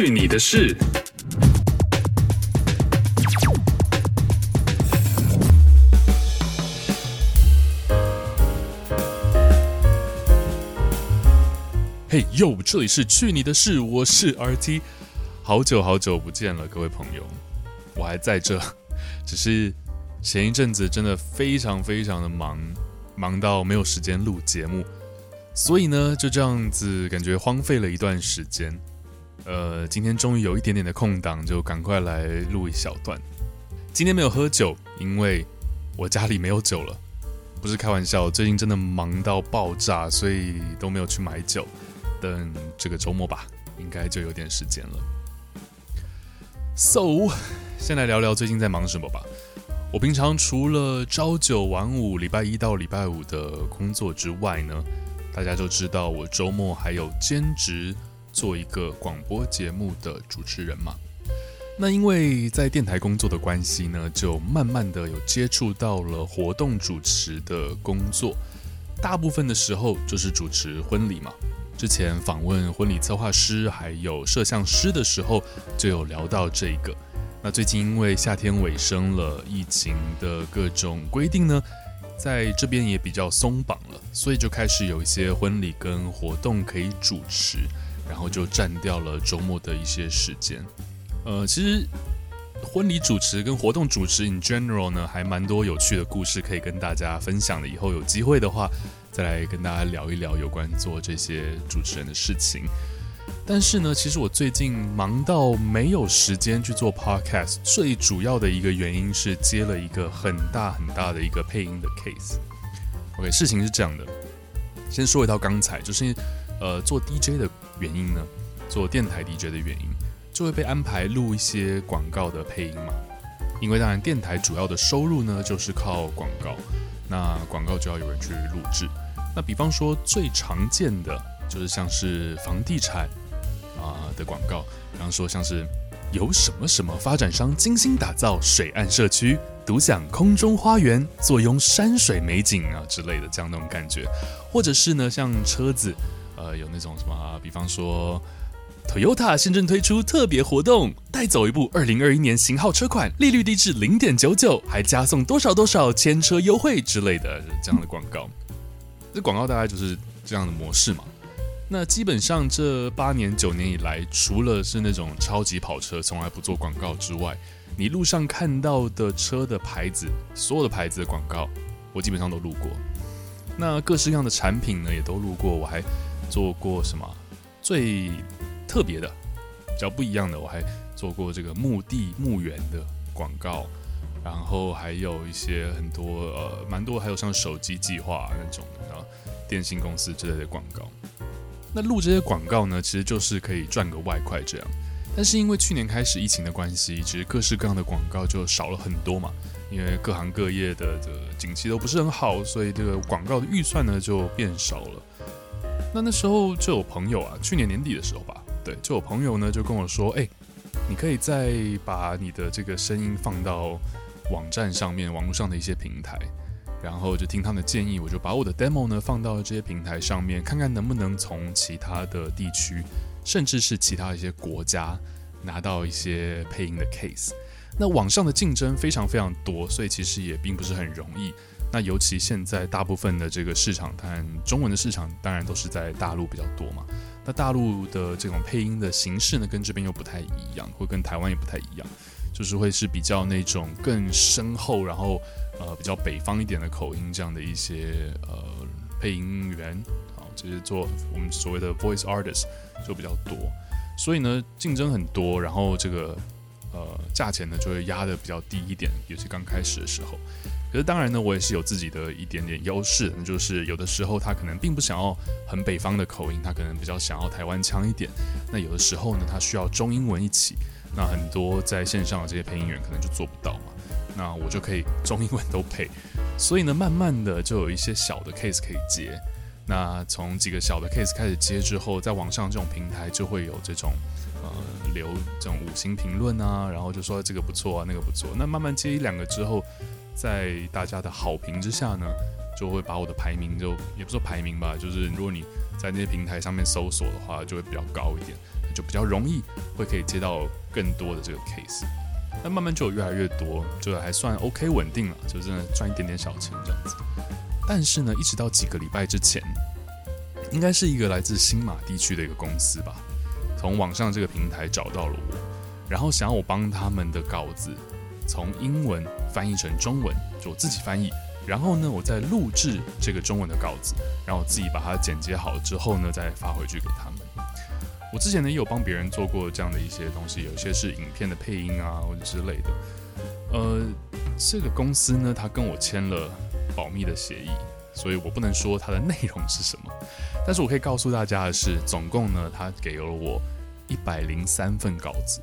去你的事！嘿呦，这里是去你的事，我是 RT，好久好久不见了，各位朋友，我还在这，只是前一阵子真的非常非常的忙，忙到没有时间录节目。所以呢，就这样子感觉荒废了一段时间。呃，今天终于有一点点的空档，就赶快来录一小段。今天没有喝酒，因为我家里没有酒了。不是开玩笑，最近真的忙到爆炸，所以都没有去买酒。等这个周末吧，应该就有点时间了。So，先来聊聊最近在忙什么吧。我平常除了朝九晚五，礼拜一到礼拜五的工作之外呢，大家都知道，我周末还有兼职做一个广播节目的主持人嘛。那因为在电台工作的关系呢，就慢慢的有接触到了活动主持的工作。大部分的时候就是主持婚礼嘛。之前访问婚礼策划师还有摄像师的时候，就有聊到这个。那最近因为夏天尾声了，疫情的各种规定呢，在这边也比较松绑了，所以就开始有一些婚礼跟活动可以主持，然后就占掉了周末的一些时间。呃，其实婚礼主持跟活动主持 in general 呢，还蛮多有趣的故事可以跟大家分享的。以后有机会的话，再来跟大家聊一聊有关做这些主持人的事情。但是呢，其实我最近忙到没有时间去做 podcast，最主要的一个原因是接了一个很大很大的一个配音的 case。OK，事情是这样的，先说一套刚才，就是呃做 DJ 的原因呢，做电台 DJ 的原因，就会被安排录一些广告的配音嘛。因为当然电台主要的收入呢就是靠广告，那广告就要有人去录制。那比方说最常见的就是像是房地产。啊的广告，比方说像是由什么什么发展商精心打造水岸社区，独享空中花园，坐拥山水美景啊之类的这样那种感觉，或者是呢像车子，呃有那种什么，比方说 Toyota 现正推出特别活动，带走一部二零二一年型号车款，利率低至零点九九，还加送多少多少牵车优惠之类的这样的广告，这广告大概就是这样的模式嘛。那基本上这八年九年以来，除了是那种超级跑车从来不做广告之外，你路上看到的车的牌子，所有的牌子的广告，我基本上都录过。那各式各样的产品呢，也都录过。我还做过什么最特别的、比较不一样的，我还做过这个墓地墓园的广告，然后还有一些很多呃蛮多，还有像手机计划那种的，然后电信公司之类的广告。那录这些广告呢，其实就是可以赚个外快这样。但是因为去年开始疫情的关系，其实各式各样的广告就少了很多嘛。因为各行各业的这个景气都不是很好，所以这个广告的预算呢就变少了。那那时候就有朋友啊，去年年底的时候吧，对，就有朋友呢就跟我说：“哎，你可以再把你的这个声音放到网站上面，网络上的一些平台。”然后就听他们的建议，我就把我的 demo 呢放到这些平台上面，看看能不能从其他的地区，甚至是其他一些国家拿到一些配音的 case。那网上的竞争非常非常多，所以其实也并不是很容易。那尤其现在大部分的这个市场，看中文的市场，当然都是在大陆比较多嘛。那大陆的这种配音的形式呢，跟这边又不太一样，会跟台湾也不太一样，就是会是比较那种更深厚，然后。呃，比较北方一点的口音，这样的一些呃配音员，好，就是做我们所谓的 voice artist 就比较多，所以呢竞争很多，然后这个呃价钱呢就会压得比较低一点，尤其刚开始的时候。可是当然呢，我也是有自己的一点点优势，那就是有的时候他可能并不想要很北方的口音，他可能比较想要台湾腔一点。那有的时候呢，他需要中英文一起，那很多在线上的这些配音员可能就做不到嘛。那我就可以中英文都配，所以呢，慢慢的就有一些小的 case 可以接。那从几个小的 case 开始接之后，在网上这种平台就会有这种呃留这种五星评论啊，然后就说这个不错啊，那个不错。那慢慢接一两个之后，在大家的好评之下呢，就会把我的排名就也不说排名吧，就是如果你在那些平台上面搜索的话，就会比较高一点。就比较容易会可以接到更多的这个 case。那慢慢就越来越多，就还算 OK 稳定了，就真的赚一点点小钱这样子。但是呢，一直到几个礼拜之前，应该是一个来自新马地区的一个公司吧，从网上这个平台找到了我，然后想要我帮他们的稿子从英文翻译成中文，就我自己翻译。然后呢，我再录制这个中文的稿子，然后我自己把它剪接好之后呢，再发回去给他们。我之前呢也有帮别人做过这样的一些东西，有些是影片的配音啊或者之类的。呃，这个公司呢，他跟我签了保密的协议，所以我不能说它的内容是什么。但是我可以告诉大家的是，总共呢，他给了我一百零三份稿子，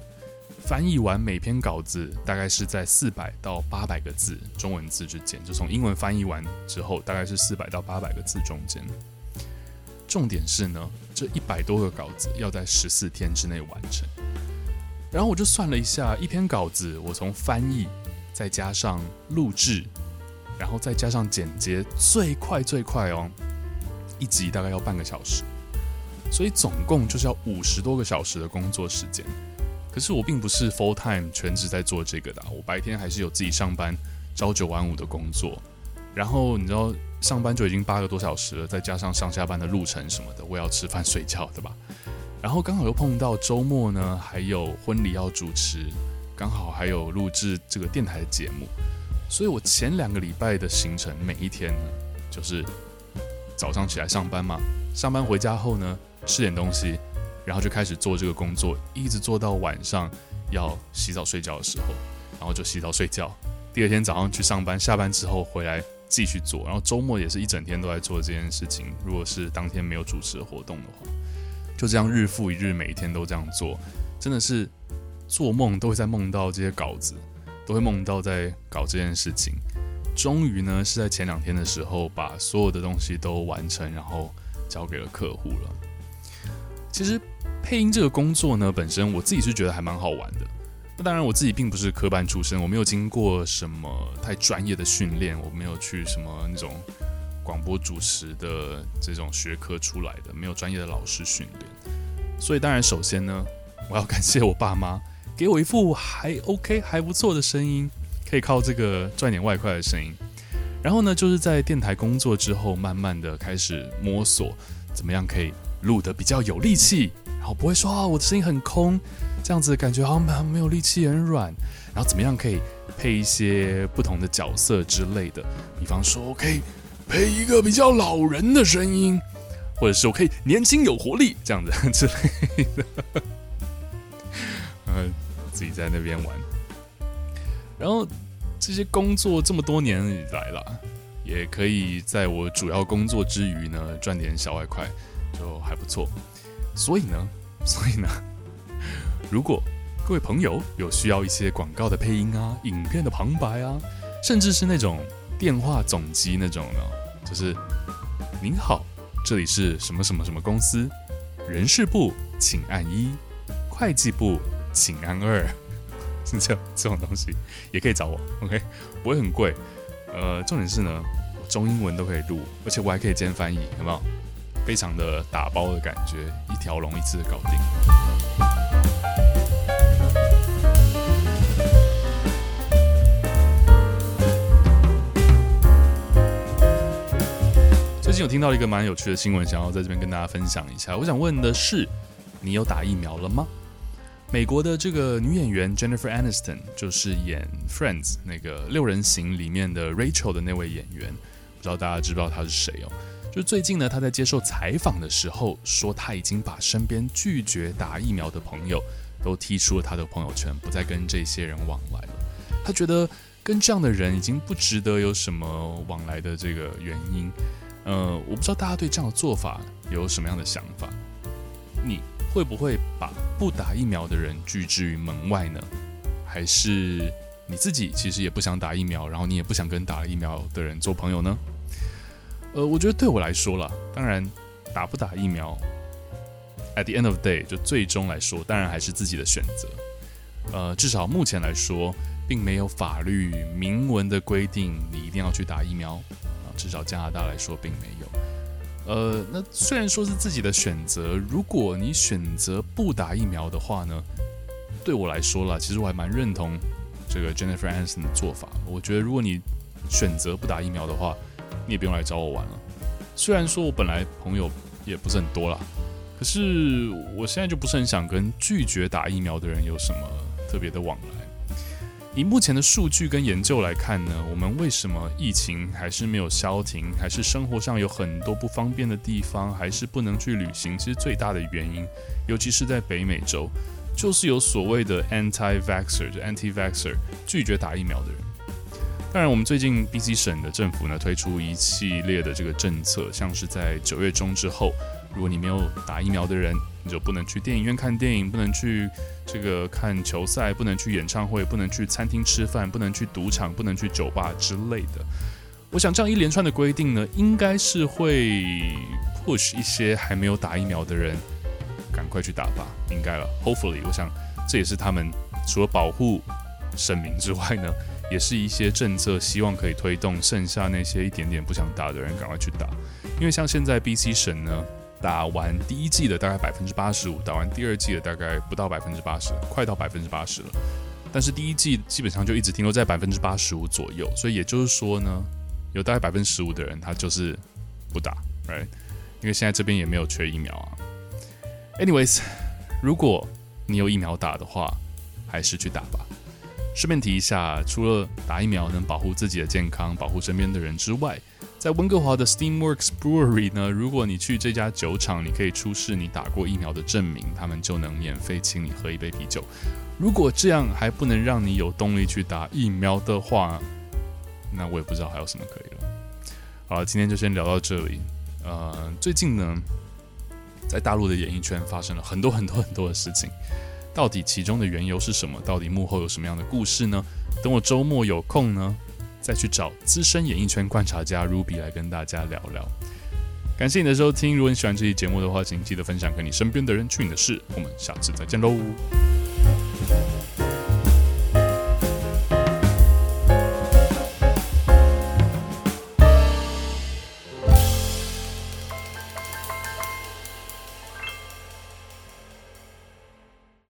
翻译完每篇稿子大概是在四百到八百个字中文字之间，就从英文翻译完之后，大概是四百到八百个字中间。重点是呢，这一百多个稿子要在十四天之内完成。然后我就算了一下，一篇稿子我从翻译再加上录制，然后再加上剪接，最快最快哦，一集大概要半个小时，所以总共就是要五十多个小时的工作时间。可是我并不是 full time 全职在做这个的，我白天还是有自己上班，朝九晚五的工作。然后你知道。上班就已经八个多小时了，再加上上下班的路程什么的，我要吃饭睡觉，对吧？然后刚好又碰到周末呢，还有婚礼要主持，刚好还有录制这个电台的节目，所以我前两个礼拜的行程，每一天呢，就是早上起来上班嘛，上班回家后呢，吃点东西，然后就开始做这个工作，一直做到晚上要洗澡睡觉的时候，然后就洗澡睡觉，第二天早上去上班，下班之后回来。继续做，然后周末也是一整天都在做这件事情。如果是当天没有主持的活动的话，就这样日复一日，每一天都这样做，真的是做梦都会在梦到这些稿子，都会梦到在搞这件事情。终于呢，是在前两天的时候，把所有的东西都完成，然后交给了客户了。其实配音这个工作呢，本身我自己是觉得还蛮好玩的。那当然，我自己并不是科班出身，我没有经过什么太专业的训练，我没有去什么那种广播主持的这种学科出来的，没有专业的老师训练。所以，当然，首先呢，我要感谢我爸妈，给我一副还 OK、还不错的声音，可以靠这个赚点外快的声音。然后呢，就是在电台工作之后，慢慢的开始摸索，怎么样可以录得比较有力气，然后不会说啊，我的声音很空。这样子感觉好像没有力气，很软。然后怎么样可以配一些不同的角色之类的？比方说，我可以配一个比较老人的声音，或者是我可以年轻有活力这样子之类的。嗯，自己在那边玩。然后这些工作这么多年以来了，也可以在我主要工作之余呢赚点小外快，就还不错。所以呢，所以呢。如果各位朋友有需要一些广告的配音啊、影片的旁白啊，甚至是那种电话总机那种呢，就是您好，这里是什么什么什么公司，人事部请按一，会计部请按二，是这这种东西也可以找我，OK，不会很贵。呃，重点是呢，中英文都可以录，而且我还可以兼翻译，有没有？非常的打包的感觉，一条龙一次搞定。最近有听到一个蛮有趣的新闻，想要在这边跟大家分享一下。我想问的是，你有打疫苗了吗？美国的这个女演员 Jennifer Aniston 就是演《Friends》那个六人行里面的 Rachel 的那位演员，不知道大家知不知道她是谁哦？就最近呢，他在接受采访的时候说，他已经把身边拒绝打疫苗的朋友都踢出了他的朋友圈，不再跟这些人往来了。他觉得跟这样的人已经不值得有什么往来的这个原因。呃，我不知道大家对这样的做法有什么样的想法？你会不会把不打疫苗的人拒之于门外呢？还是你自己其实也不想打疫苗，然后你也不想跟打了疫苗的人做朋友呢？呃，我觉得对我来说啦，当然打不打疫苗，at the end of day 就最终来说，当然还是自己的选择。呃，至少目前来说，并没有法律明文的规定你一定要去打疫苗啊。至少加拿大来说并没有，呃，那虽然说是自己的选择，如果你选择不打疫苗的话呢，对我来说啦，其实我还蛮认同这个 Jennifer Aniston 的做法。我觉得如果你选择不打疫苗的话，你也不用来找我玩了。虽然说我本来朋友也不是很多啦，可是我现在就不是很想跟拒绝打疫苗的人有什么特别的往来。以目前的数据跟研究来看呢，我们为什么疫情还是没有消停，还是生活上有很多不方便的地方，还是不能去旅行？其实最大的原因，尤其是在北美洲，就是有所谓的 anti-vaxer，就 anti-vaxer 拒绝打疫苗的人。当然，我们最近 BC 省的政府呢推出一系列的这个政策，像是在九月中之后，如果你没有打疫苗的人，你就不能去电影院看电影，不能去这个看球赛，不能去演唱会，不能去餐厅吃饭，不能去赌场，不能去酒吧之类的。我想这样一连串的规定呢，应该是会 push 一些还没有打疫苗的人赶快去打吧，应该了。Hopefully，我想这也是他们除了保护生命之外呢，也是一些政策，希望可以推动剩下那些一点点不想打的人赶快去打。因为像现在 BC 省呢。打完第一剂的大概百分之八十五，打完第二剂的大概不到百分之八十，快到百分之八十了。但是第一剂基本上就一直停留在百分之八十五左右，所以也就是说呢，有大概百分之十五的人他就是不打，right？因为现在这边也没有缺疫苗啊。Anyways，如果你有疫苗打的话，还是去打吧。顺便提一下，除了打疫苗能保护自己的健康、保护身边的人之外，在温哥华的 Steamworks Brewery 呢，如果你去这家酒厂，你可以出示你打过疫苗的证明，他们就能免费请你喝一杯啤酒。如果这样还不能让你有动力去打疫苗的话，那我也不知道还有什么可以了。好，今天就先聊到这里。呃，最近呢，在大陆的演艺圈发生了很多很多很多的事情，到底其中的缘由是什么？到底幕后有什么样的故事呢？等我周末有空呢，再去找资深演艺圈观察家 Ruby 来跟大家聊聊。感谢你的收听，如果你喜欢这期节目的话，请记得分享给你身边的人。去你的事，我们下次再见喽。